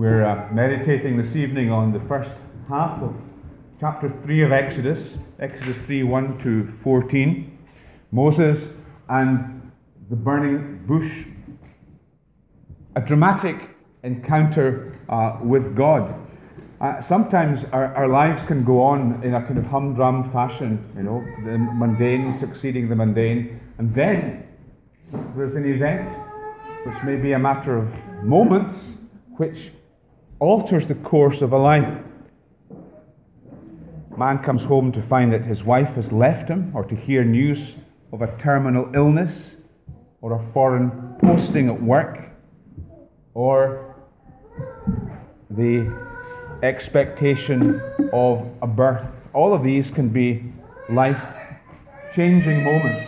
We're uh, meditating this evening on the first half of chapter 3 of Exodus, Exodus 3 1 to 14. Moses and the burning bush. A dramatic encounter uh, with God. Uh, sometimes our, our lives can go on in a kind of humdrum fashion, you know, the mundane succeeding the mundane, and then there's an event which may be a matter of moments which alters the course of a life. Man comes home to find that his wife has left him, or to hear news of a terminal illness, or a foreign posting at work, or the expectation of a birth. All of these can be life changing moments.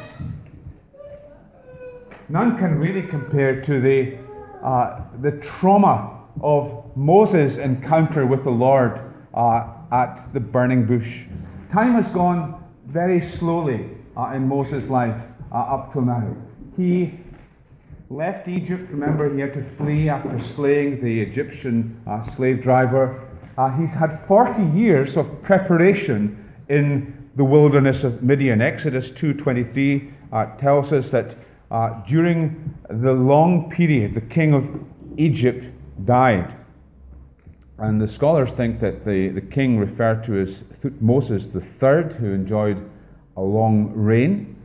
None can really compare to the, uh, the trauma of Moses' encounter with the Lord uh, at the burning bush. Time has gone very slowly uh, in Moses' life uh, up till now. He left Egypt. Remember, he had to flee after slaying the Egyptian uh, slave driver. Uh, he's had 40 years of preparation in the wilderness of Midian. Exodus 2:23 uh, tells us that during the long period, the king of Egypt died. And the scholars think that the, the king referred to as Thutmose III, who enjoyed a long reign.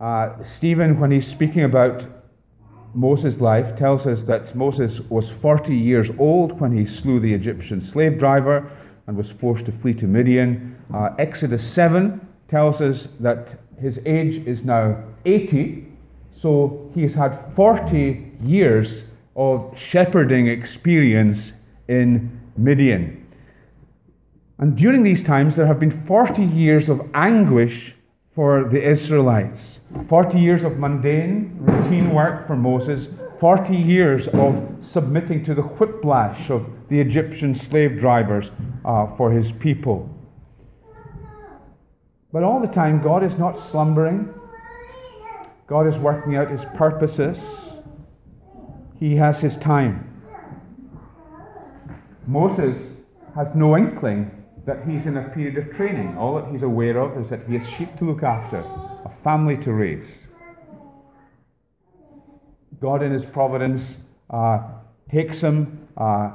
Uh, Stephen, when he's speaking about Moses' life, tells us that Moses was 40 years old when he slew the Egyptian slave driver and was forced to flee to Midian. Uh, Exodus 7 tells us that his age is now 80, so he has had 40 years of shepherding experience in Midian. And during these times, there have been 40 years of anguish for the Israelites. 40 years of mundane, routine work for Moses, 40 years of submitting to the whiplash of the Egyptian slave drivers uh, for his people. But all the time, God is not slumbering. God is working out his purposes. He has his time. Moses has no inkling that he's in a period of training. All that he's aware of is that he has sheep to look after, a family to raise. God, in his providence, uh, takes him uh,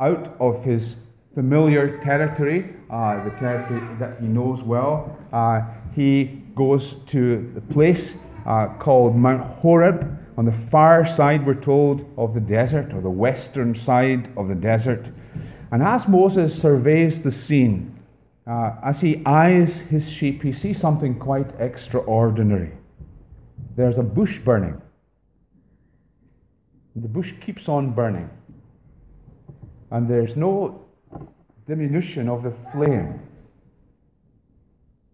out of his familiar territory, uh, the territory that he knows well. Uh, he goes to the place uh, called Mount Horeb. On the far side, we're told, of the desert, or the western side of the desert. And as Moses surveys the scene, uh, as he eyes his sheep, he sees something quite extraordinary. There's a bush burning. The bush keeps on burning. And there's no diminution of the flame.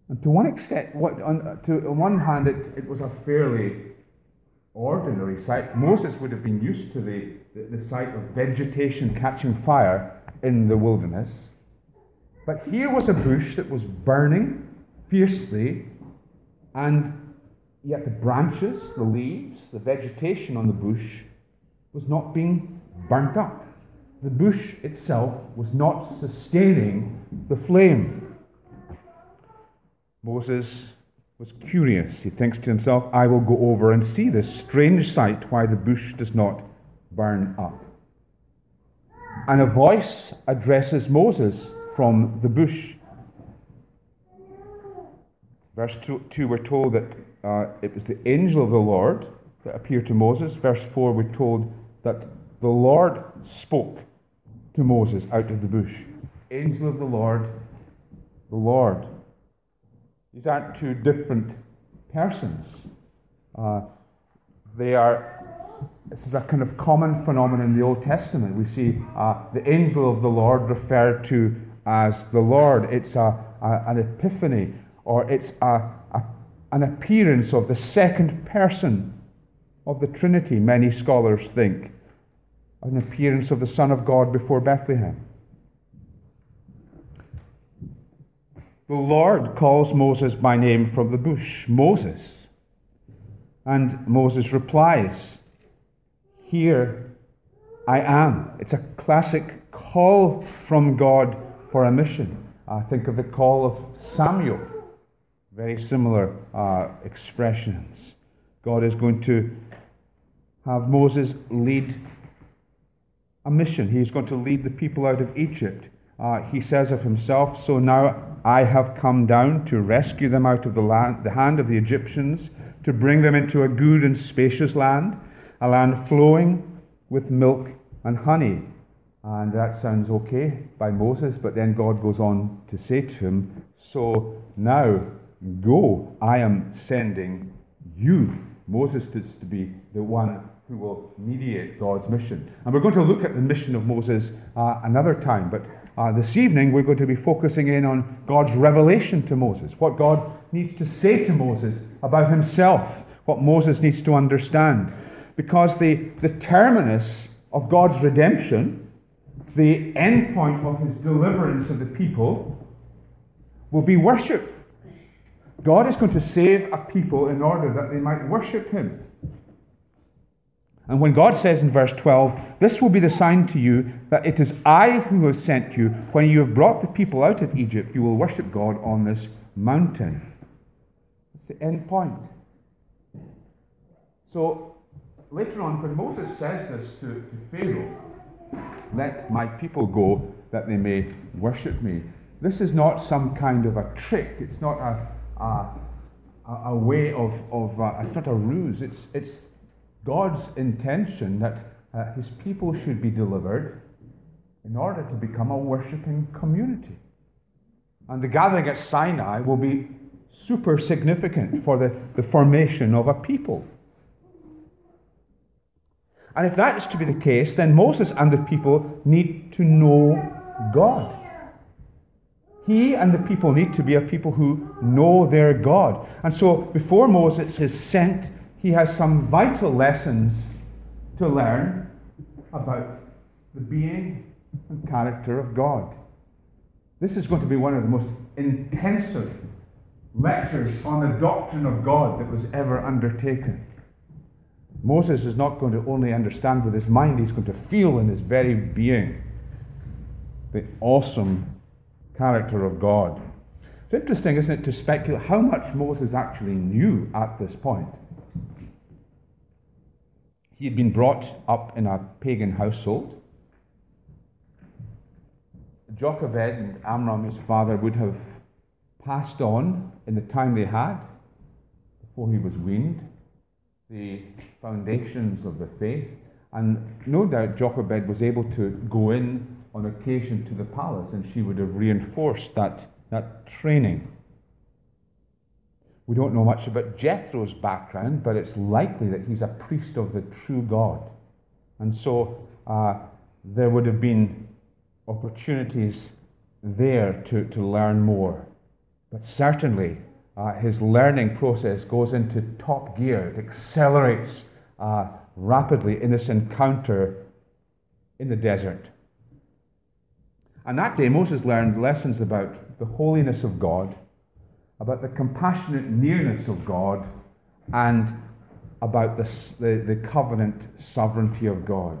And to one extent, what, on, to on one hand, it, it was a fairly ordinary sight. Moses would have been used to the, the, the sight of vegetation catching fire in the wilderness. But here was a bush that was burning fiercely, and yet the branches, the leaves, the vegetation on the bush was not being burnt up. The bush itself was not sustaining the flame. Moses was curious. He thinks to himself, I will go over and see this strange sight why the bush does not burn up. And a voice addresses Moses from the bush. Verse 2, we're told that uh, it was the angel of the Lord that appeared to Moses. Verse 4, we're told that the Lord spoke to Moses out of the bush. Angel of the Lord, the Lord. These aren't two different persons. Uh, they are, this is a kind of common phenomenon in the Old Testament. We see uh, the angel of the Lord referred to as the Lord. It's a, a an epiphany, or it's a, a, an appearance of the second person of the Trinity, many scholars think. An appearance of the Son of God before Bethlehem. The Lord calls Moses by name from the bush, Moses. And Moses replies, Here I am. It's a classic call from God for a mission. I think of the call of Samuel. Very similar uh, expressions. God is going to have Moses lead a mission. He's going to lead the people out of Egypt. Uh, he says of himself, So now I have come down to rescue them out of the, land, the hand of the Egyptians, to bring them into a good and spacious land, a land flowing with milk and honey. And that sounds okay by Moses, but then God goes on to say to him, So now go, I am sending you. Moses is to be the one who will mediate God's mission. And we're going to look at the mission of Moses uh, another time, but uh, this evening we're going to be focusing in on God's revelation to Moses, what God needs to say to Moses about himself, what Moses needs to understand. Because the, the terminus of God's redemption, the end point of his deliverance of the people, will be worship. God is going to save a people in order that they might worship him. And when God says in verse 12, This will be the sign to you that it is I who have sent you, when you have brought the people out of Egypt, you will worship God on this mountain. That's the end point. So later on, when Moses says this to, to Pharaoh, Let my people go that they may worship me, this is not some kind of a trick. It's not a, a, a way of, of uh, it's not a ruse. It's, it's God's intention that uh, his people should be delivered in order to become a worshipping community. And the gathering at Sinai will be super significant for the, the formation of a people. And if that is to be the case, then Moses and the people need to know God. He and the people need to be a people who know their God. And so before Moses is sent he has some vital lessons to learn about the being and character of God. This is going to be one of the most intensive lectures on the doctrine of God that was ever undertaken. Moses is not going to only understand with his mind, he's going to feel in his very being the awesome character of God. It's interesting, isn't it, to speculate how much Moses actually knew at this point. He had been brought up in a pagan household. Jochebed and Amram, his father, would have passed on in the time they had before he was weaned the foundations of the faith. And no doubt Jochebed was able to go in on occasion to the palace and she would have reinforced that, that training. We don't know much about Jethro's background, but it's likely that he's a priest of the true God. And so uh, there would have been opportunities there to, to learn more. But certainly, uh, his learning process goes into top gear. It accelerates uh, rapidly in this encounter in the desert. And that day, Moses learned lessons about the holiness of God about the compassionate nearness of God and about the, the, the covenant sovereignty of God.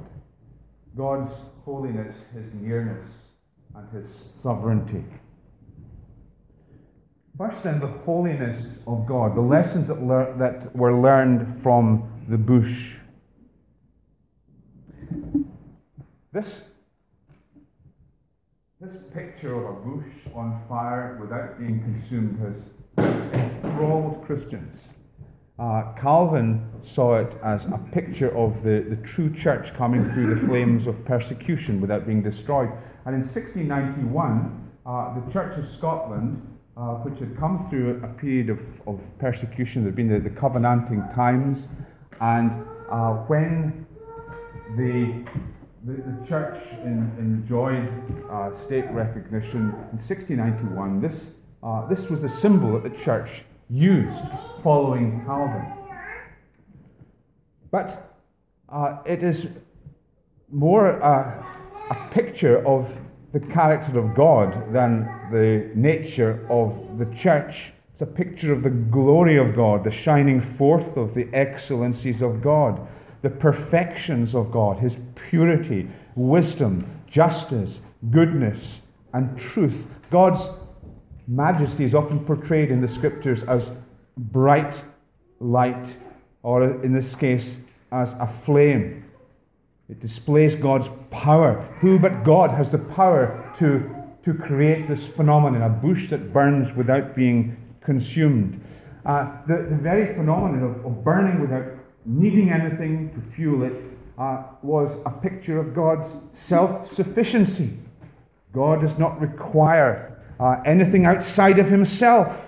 God's holiness, his nearness, and his sovereignty. First, then, the holiness of God, the lessons that, lear- that were learned from the bush. This this picture of a bush on fire without being consumed has enthralled Christians. Uh, Calvin saw it as a picture of the, the true church coming through the flames of persecution without being destroyed. And in 1691, uh, the Church of Scotland, uh, which had come through a period of, of persecution, there had been the, the Covenanting times, and uh, when the the, the church in, enjoyed uh, state recognition in 1691. This, uh, this was the symbol that the church used following Calvin. But uh, it is more a picture of the character of God than the nature of the church. It's a picture of the glory of God, the shining forth of the excellencies of God. The perfections of God, his purity, wisdom, justice, goodness, and truth. God's majesty is often portrayed in the scriptures as bright light, or in this case, as a flame. It displays God's power. Who but God has the power to, to create this phenomenon, a bush that burns without being consumed? Uh, the, the very phenomenon of, of, burning without needing anything to fuel it uh, was a picture of God's self sufficiency. God does not require uh, anything outside of himself.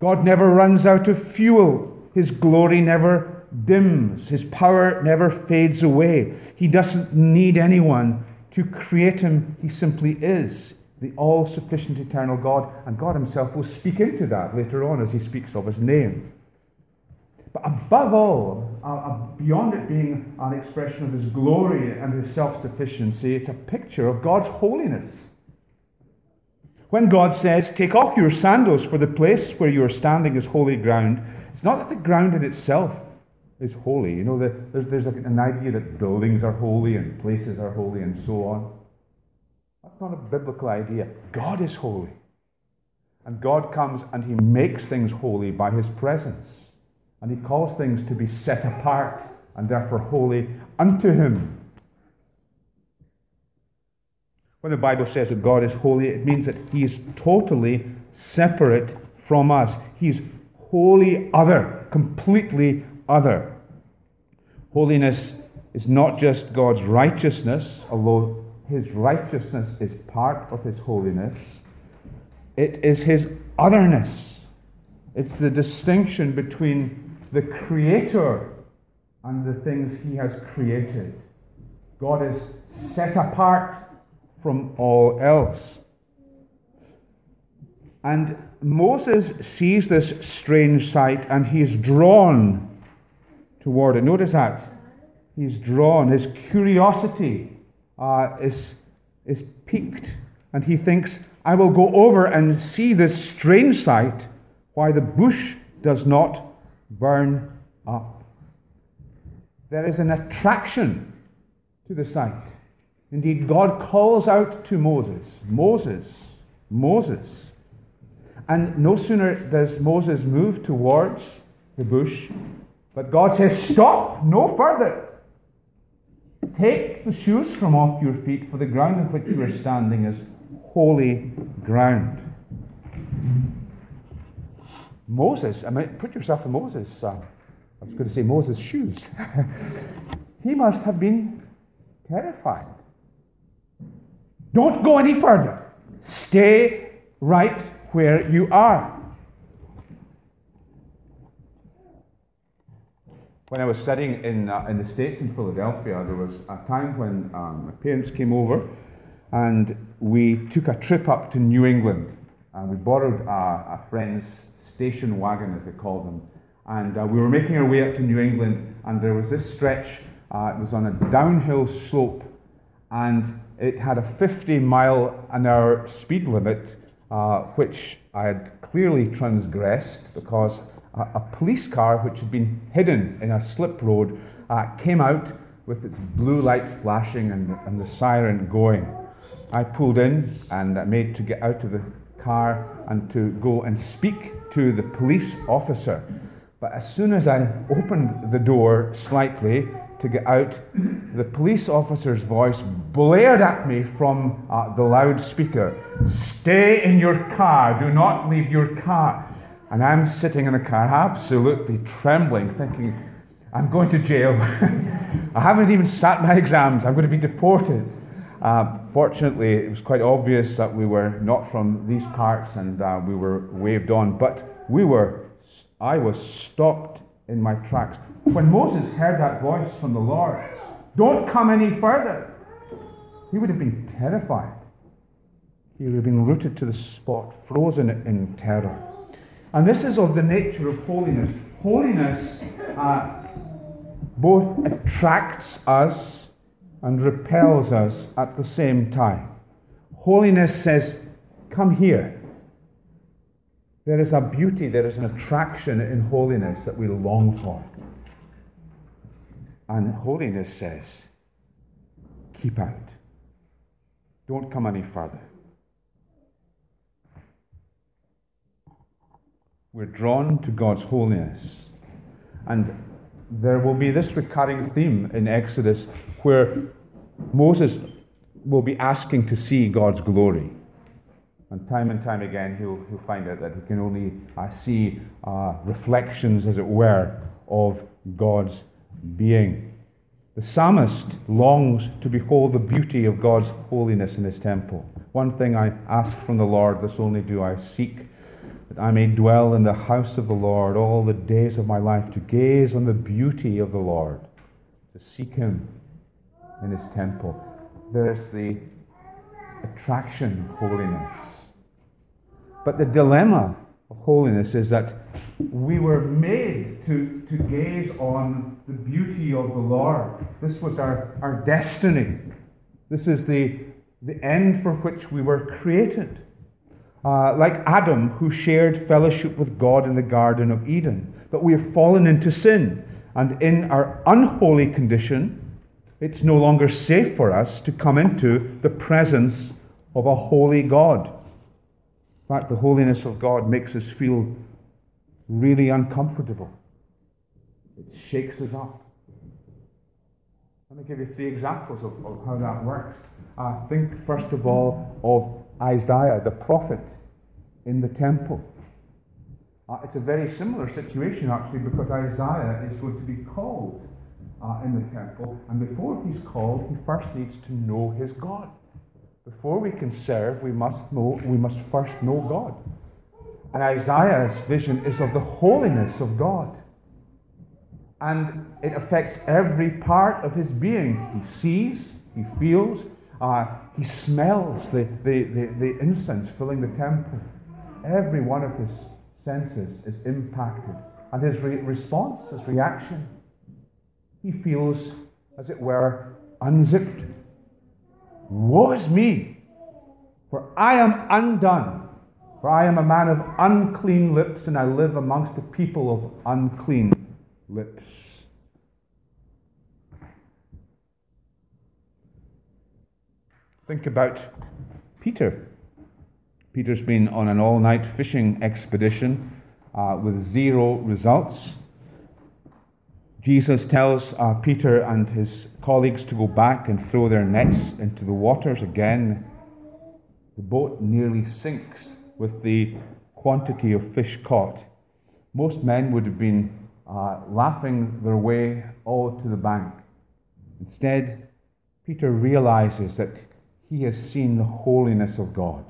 God never runs out of fuel. His glory never dims. His power never fades away. He doesn't need anyone to create him. He simply is the all sufficient eternal God. And God Himself will speak into that later on as He speaks of His name. But above all, uh, uh beyond it being an expression of His glory and His self sufficiency, it's a picture of God's holiness. When God says, Take off your sandals, for the place where you are standing is holy ground, it's not that the ground in itself is holy. You know, the, there's, there's an idea that buildings are holy and places are holy and so on. That's not a biblical idea. God is holy. And God comes and He makes things holy by His presence. And He calls things to be set apart and therefore holy unto Him. When the Bible says that God is holy, it means that He is totally separate from us. He's wholly other, completely other. Holiness is not just God's righteousness, although His righteousness is part of His holiness, it is His otherness. It's the distinction between the Creator and the things He has created. God is set apart from all else. And Moses sees this strange sight and he is drawn toward it. Notice that. He's drawn. His curiosity uh, is, is piqued and he thinks, I will go over and see this strange sight, why the bush does not burn up. There is an attraction to the sight. Indeed, God calls out to Moses, Moses, Moses. And no sooner does Moses move towards the bush, but God says, Stop, no further. Take the shoes from off your feet, for the ground on which you are standing is holy ground. Moses, I mean, put yourself in Moses' uh, I was going to say Moses' shoes. he must have been terrified. Don't go any further. Stay right where you are. When I was studying in, uh, in the States in Philadelphia, there was a time when um, my parents came over and we took a trip up to New England. And we borrowed a, a friend's station wagon, as they called them. And uh, we were making our way up to New England, and there was this stretch, uh, it was on a downhill slope, and it had a 50 mile an hour speed limit, uh, which I had clearly transgressed because a, a, police car, which had been hidden in a slip road, uh, came out with its blue light flashing and, and the siren going. I pulled in and made to get out of the car and to go and speak to the police officer. But as soon as I opened the door slightly, to get out, the police officer's voice blared at me from uh, the loudspeaker Stay in your car, do not leave your car. And I'm sitting in the car, absolutely trembling, thinking, I'm going to jail. I haven't even sat my exams, I'm going to be deported. Uh, fortunately, it was quite obvious that we were not from these parts and uh, we were waved on, but we were, I was stopped in my tracks. When Moses heard that voice from the Lord, don't come any further, he would have been terrified. He would have been rooted to the spot, frozen in terror. And this is of the nature of holiness. Holiness uh, both attracts us and repels us at the same time. Holiness says, Come here. There is a beauty, there is an attraction in holiness that we long for. And holiness says, keep out. Don't come any further. We're drawn to God's holiness. And there will be this recurring theme in Exodus where Moses will be asking to see God's glory. And time and time again, he'll, he'll find out that he can only uh, see uh, reflections, as it were, of God's being. The psalmist longs to behold the beauty of God's holiness in his temple. One thing I ask from the Lord, this only do I seek, that I may dwell in the house of the Lord all the days of my life, to gaze on the beauty of the Lord, to seek him in his temple. There's the attraction of holiness. But the dilemma of holiness is that we were made to, to gaze on the beauty of the Lord. This was our, our destiny. This is the, the end for which we were created. Uh, like Adam, who shared fellowship with God in the Garden of Eden. But we have fallen into sin, and in our unholy condition, it's no longer safe for us to come into the presence of a holy God. In fact, the holiness of God makes us feel really uncomfortable. It shakes us up. Let me give you three examples of, of how that works. Uh, think, first of all, of Isaiah, the prophet, in the temple. Uh, it's a very similar situation, actually, because Isaiah is going to be called uh, in the temple. And before he's called, he first needs to know his God. Before we can serve, we must know we must first know God. And Isaiah's vision is of the holiness of God. And it affects every part of his being. He sees, he feels, uh, he smells the, the, the, the incense filling the temple. Every one of his senses is impacted. And his re- response, his reaction, he feels, as it were, unzipped. Woe is me, for I am undone, for I am a man of unclean lips, and I live amongst a people of unclean lips. Think about Peter. Peter's been on an all night fishing expedition uh, with zero results. Jesus tells uh, Peter and his colleagues to go back and throw their nets into the waters again. The boat nearly sinks with the quantity of fish caught. Most men would have been uh, laughing their way all to the bank. Instead, Peter realizes that he has seen the holiness of God.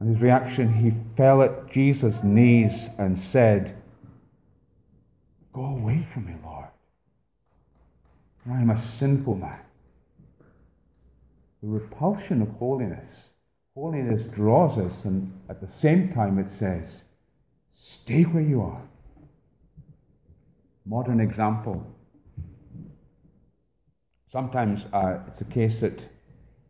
And his reaction, he fell at Jesus' knees and said, Go away from me, Lord. I am a sinful man. The repulsion of holiness. Holiness draws us, and at the same time it says, Stay where you are. Modern example. Sometimes uh, it's a case that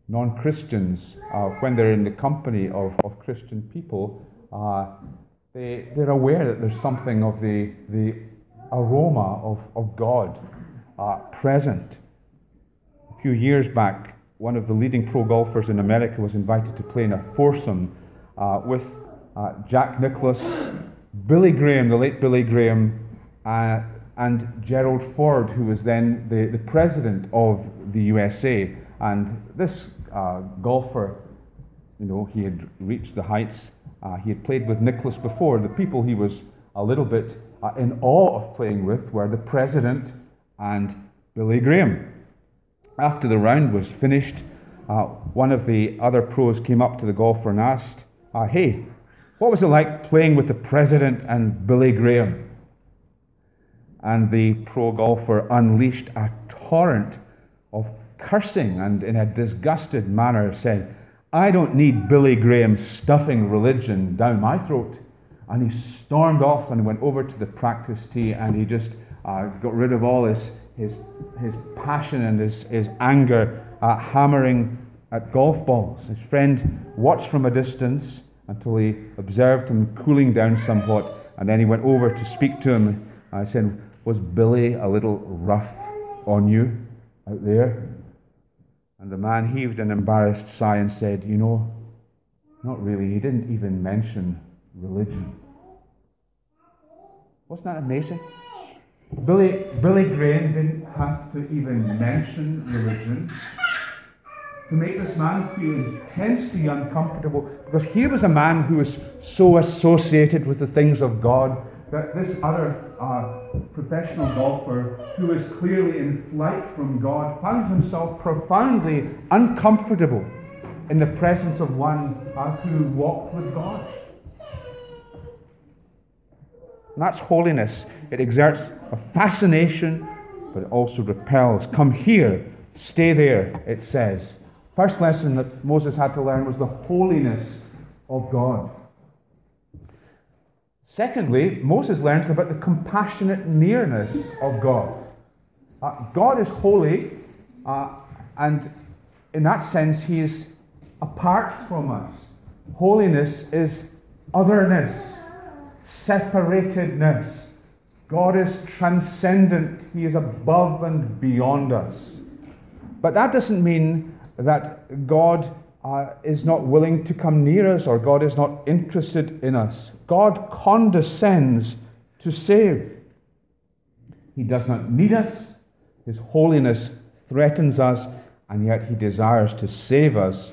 non Christians, uh, when they're in the company of, of Christian people, uh, they, they're aware that there's something of the, the aroma of, of God uh, present. A few years back, one of the leading pro golfers in America was invited to play in a foursome uh, with uh, Jack Nicklaus, Billy Graham, the late Billy Graham, uh, and Gerald Ford, who was then the, the president of the USA. And this uh, golfer, you know, he had reached the heights. Uh, he had played with Nicklaus before. The people he was a little bit uh, in awe of playing with were the president and Billy Graham. After the round was finished, uh, one of the other pros came up to the golfer and asked, uh, Hey, what was it like playing with the president and Billy Graham? And the pro golfer unleashed a torrent of cursing and, in a disgusted manner, said, I don't need Billy Graham stuffing religion down my throat. And he stormed off and went over to the practice tee and he just uh, got rid of all his, his, his passion and his, his anger at hammering at golf balls. His friend watched from a distance until he observed him cooling down somewhat, and then he went over to speak to him. I said, Was Billy a little rough on you out there? And the man heaved an embarrassed sigh and said, You know, not really. He didn't even mention religion. Wasn't that amazing? Billy, Billy Graham didn't have to even mention religion to make this man feel intensely uncomfortable because here was a man who was so associated with the things of God that this other uh, professional golfer who was clearly in flight from God found himself profoundly uncomfortable in the presence of one uh, who walked with God. And that's holiness. It exerts a fascination, but it also repels. Come here, stay there, it says. First lesson that Moses had to learn was the holiness of God. Secondly, Moses learns about the compassionate nearness of God. Uh, God is holy, uh, and in that sense, He is apart from us. Holiness is otherness, separatedness. God is transcendent, He is above and beyond us. But that doesn't mean that God uh, is not willing to come near us or God is not interested in us. God condescends to save. He does not need us, His holiness threatens us, and yet He desires to save us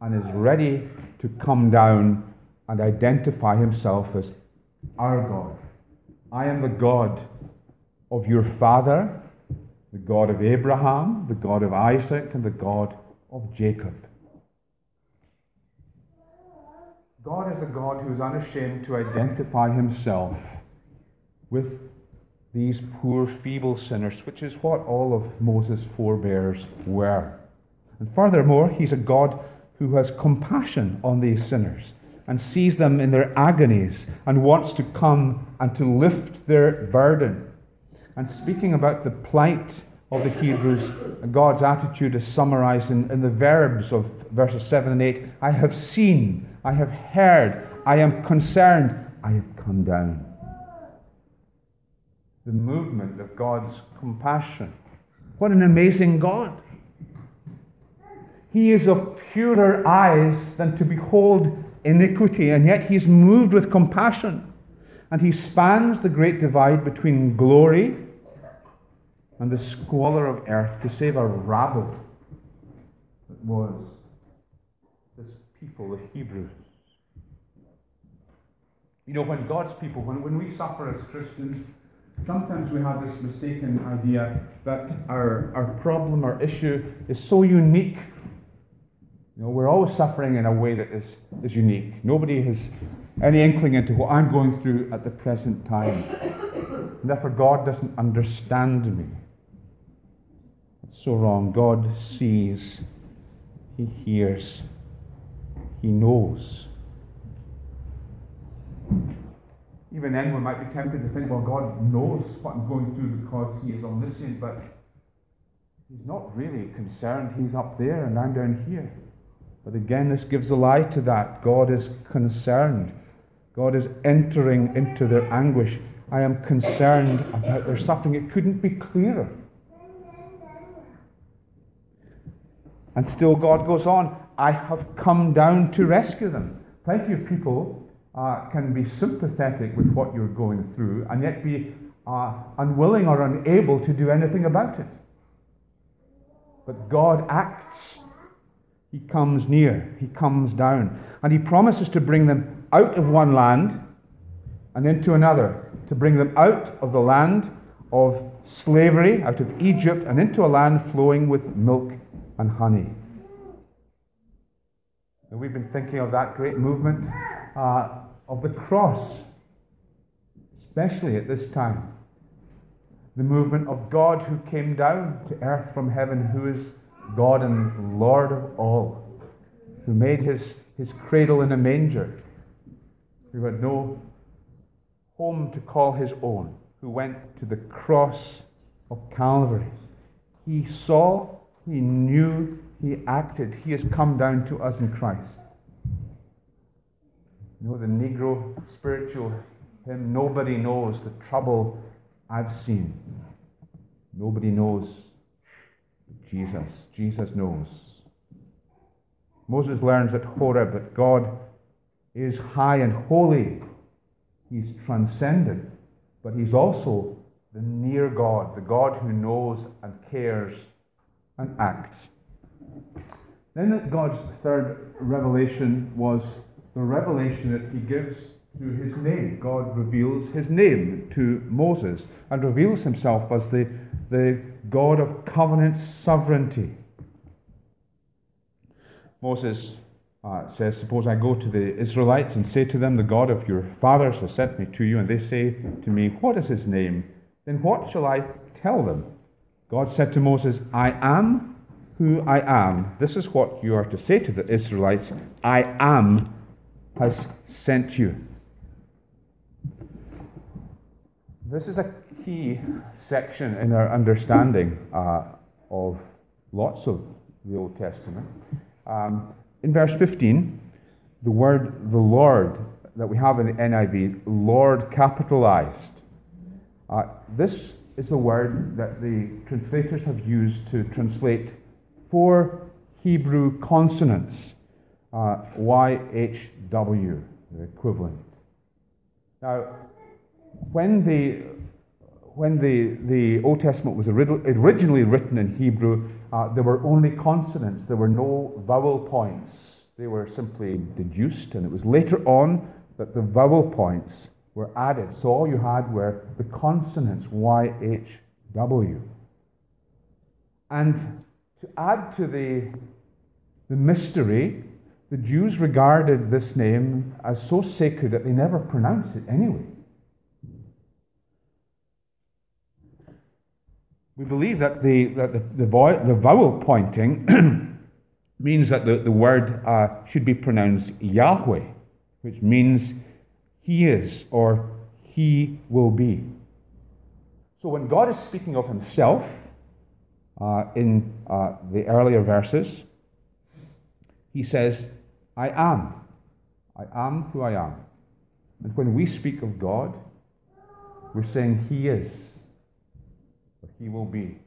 and is ready to come down and identify Himself as our God. I am the God of your father, the God of Abraham, the God of Isaac, and the God of Jacob. God is a God who is unashamed to identify himself with these poor, feeble sinners, which is what all of Moses' forebears were. And furthermore, he's a God who has compassion on these sinners and sees them in their agonies and wants to come and to lift their burden. And speaking about the plight of the Hebrews, God's attitude is summarized in, in the verbs of verses 7 and 8. I have seen, I have heard, I am concerned, I have come down. The movement of God's compassion. What an amazing God! He is of purer eyes than to behold iniquity, and yet he's moved with compassion. And he spans the great divide between glory and the squalor of earth to save a rabble that was this people, the Hebrews. You know, when God's people, when, when we suffer as Christians, sometimes we have this mistaken idea that our, our problem, our issue is so unique. You know, we're always suffering in a way that is, is unique. Nobody has any inkling into what I'm going through at the present time. And therefore, God doesn't understand me It's so wrong. God sees, He hears, He knows. Even then, we might be tempted to think, well, God knows what I'm going through because He is omniscient, but He's not really concerned. He's up there and I'm down here. But again, this gives a lie to that. God is concerned. God is entering into their anguish. I am concerned about their suffering. It couldn't be clearer. And still, God goes on, I have come down to rescue them. Plenty of people uh, can be sympathetic with what you're going through and yet be uh, unwilling or unable to do anything about it. But God acts. He comes near, He comes down, and He promises to bring them out of one land and into another, to bring them out of the land of slavery, out of Egypt, and into a land flowing with milk and honey. And we've been thinking of that great movement uh, of the cross, especially at this time. The movement of God who came down to earth from heaven, who is God and Lord of all, who made his, his cradle in a manger, who had no home to call his own, who went to the cross of Calvary. He saw he knew, he acted. He has come down to us in Christ. You know the Negro spiritual hymn, Nobody Knows the Trouble I've seen. Nobody knows Jesus. Jesus knows. Moses learns at Horeb that God is high and holy. He's transcendent, but he's also the near God, the God who knows and cares and acts. Then God's third revelation was the revelation that he gives through his name. God reveals his name to Moses and reveals himself as the, the God of covenant sovereignty. Moses uh, says, Suppose I go to the Israelites and say to them, The God of your fathers has sent me to you, and they say to me, What is his name? Then what shall I tell them? God said to Moses, I am who I am. This is what you are to say to the Israelites I am has sent you. This is a key section in our understanding uh, of lots of the Old Testament. Um, in verse 15, the word the Lord that we have in the NIV, Lord capitalized. Uh, this is the word that the translators have used to translate four Hebrew consonants, uh, YHW, the equivalent. Now, when the when the, the Old Testament was originally written in Hebrew, uh, there were only consonants. There were no vowel points. They were simply deduced, and it was later on that the vowel points were added. So all you had were the consonants Y, H, W. And to add to the, the mystery, the Jews regarded this name as so sacred that they never pronounced it anyway. We believe that the, that the, the, vo- the vowel pointing means that the, the word uh, should be pronounced Yahweh, which means He is or He will be. So when God is speaking of Himself uh, in uh, the earlier verses, He says, I am. I am who I am. And when we speak of God, we're saying He is he will be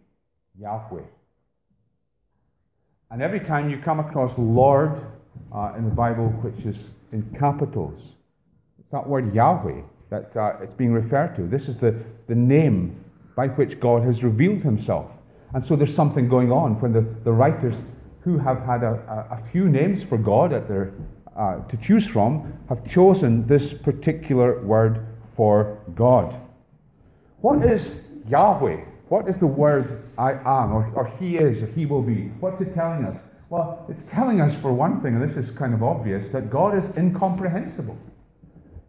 Yahweh. And every time you come across Lord uh, in the Bible, which is in capitals, it's that word Yahweh that uh, it's being referred to. This is the, the name by which God has revealed himself. And so there's something going on when the, the writers who have had a, a, a few names for God at their, uh, to choose from have chosen this particular word for God. What is Yahweh? What is the word I am, or, or he is, or he will be? What's it telling us? Well, it's telling us, for one thing, and this is kind of obvious, that God is incomprehensible.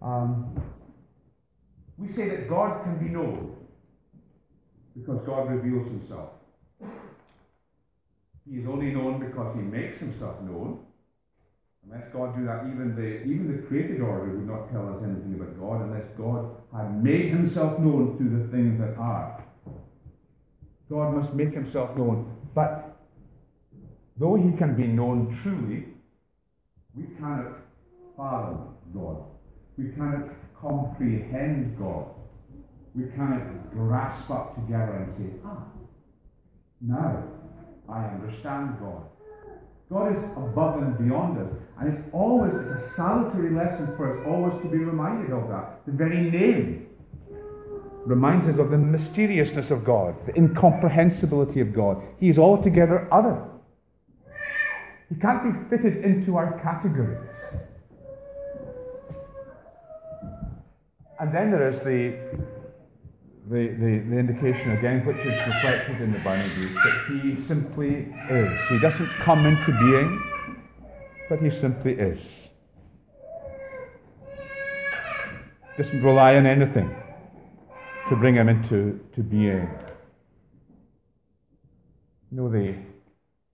Um, we say that God can be known because God reveals himself. He is only known because he makes himself known. Unless God do that, even the even the created order would not tell us anything about God unless God had made himself known through the things that are. God must make himself known. But though he can be known truly, we cannot fathom God. We cannot comprehend God. We cannot grasp up together and say, ah, now I understand God. God is above and beyond us. And it's always, it's a salutary lesson for us always to be reminded of that. The very name reminds us of the mysteriousness of God, the incomprehensibility of God. He is altogether other. He can't be fitted into our categories. And then there is the, the, the, the indication again, which is reflected in the Bush, that he simply is. He doesn't come into being, but he simply is. Doesn't rely on anything to bring him into to being. You know the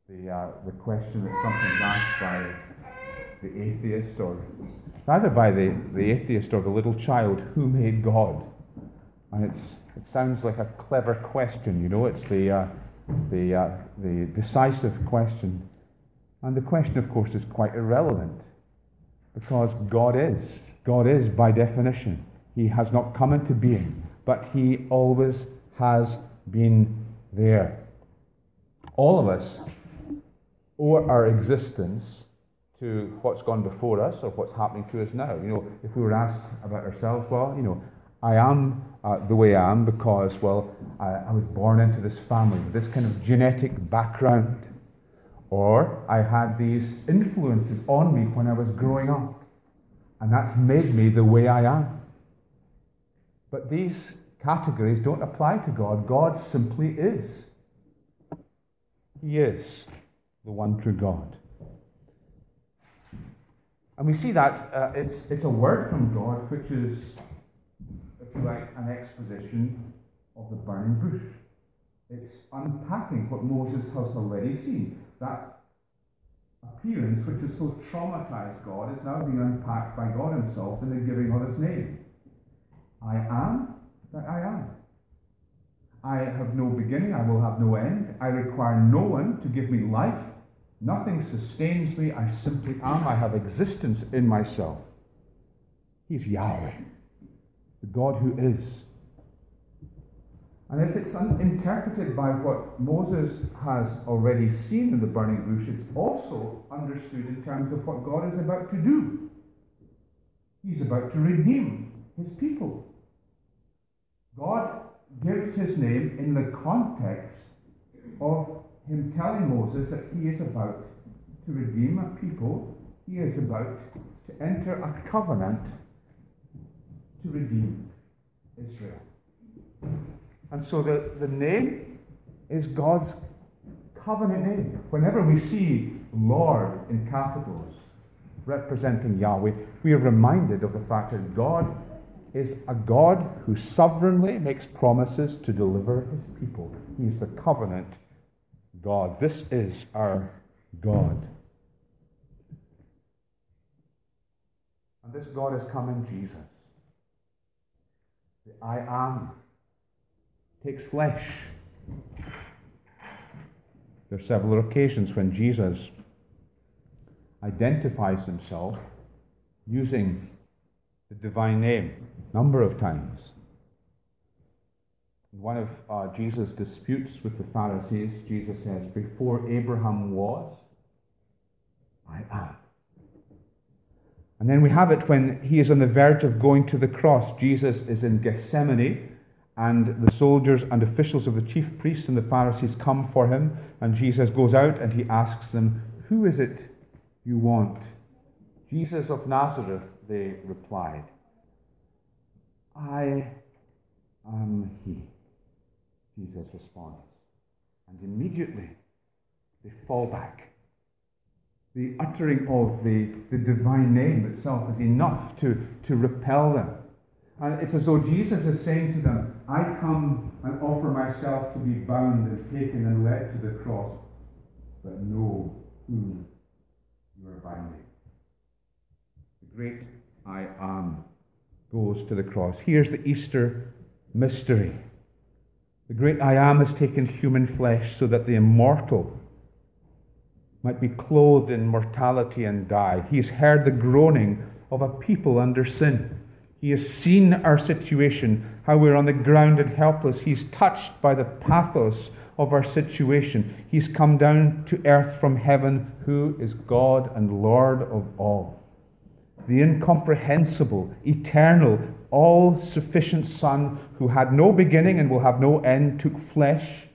the uh, the question that sometimes asked by the atheist or either by the, the atheist or the little child, who made God? And it's it sounds like a clever question, you know, it's the uh, the uh, the decisive question. And the question, of course, is quite irrelevant because God is. God is by definition. He has not come into being but He always has been there. All of us owe our existence to what's gone before us or what's happening to us now. You know, if we were asked about ourselves, well, you know, I am uh, the way I am because, well, I, I was born into this family with this kind of genetic background. Or I had these influences on me when I was growing up. And that's made me the way I am. But these categories don't apply to God. God simply is. He is the one true God. And we see that uh, it's, it's a word from God which is, if you like, an exposition of the burning bush. It's unpacking what Moses has already seen. That appearance, which has so traumatized God, is now being unpacked by God Himself in the giving of His name. I am that I am. I have no beginning, I will have no end. I require no one to give me life. Nothing sustains me. I simply am. I have existence in myself. He's Yahweh, the God who is. And if it's interpreted by what Moses has already seen in the burning bush, it's also understood in terms of what God is about to do. He's about to redeem his people. God gives his name in the context of him telling Moses that he is about to redeem a people, he is about to enter a covenant to redeem Israel. And so the, the name is God's covenant name. Whenever we see Lord in capitals representing Yahweh, we are reminded of the fact that God is a God who sovereignly makes promises to deliver his people. He is the covenant God. This is our God. And this God has come in Jesus. The I am takes flesh. There are several occasions when Jesus identifies himself using the divine name, a number of times. In one of uh, Jesus' disputes with the Pharisees, Jesus says, Before Abraham was, I am. And then we have it when he is on the verge of going to the cross. Jesus is in Gethsemane and the soldiers and officials of the chief priests and the Pharisees come for him, and Jesus goes out and he asks them, Who is it you want? Jesus of Nazareth, they replied. I am he. Jesus responds. And immediately they fall back. The uttering of the, the divine name itself is enough to, to repel them. And it's as though Jesus is saying to them, I come and offer myself to be bound and taken and led to the cross, but know whom you are binding. Great I am goes to the cross. Here's the Easter mystery. The great I am has taken human flesh so that the immortal might be clothed in mortality and die. He has heard the groaning of a people under sin. He has seen our situation, how we're on the ground and helpless. He's touched by the pathos of our situation. He's come down to earth from heaven, who is God and Lord of all. The incomprehensible, eternal, all sufficient Son, who had no beginning and will have no end, took flesh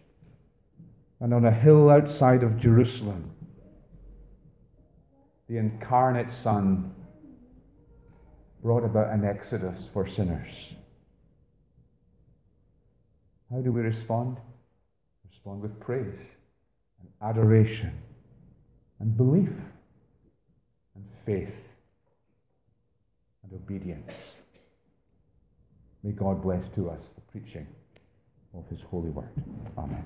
and on a hill outside of Jerusalem, the incarnate Son brought about an exodus for sinners. How do we respond? Respond with praise and adoration and belief and faith and obedience. May God bless to us the preaching of his holy word. Amen.